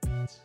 Beats.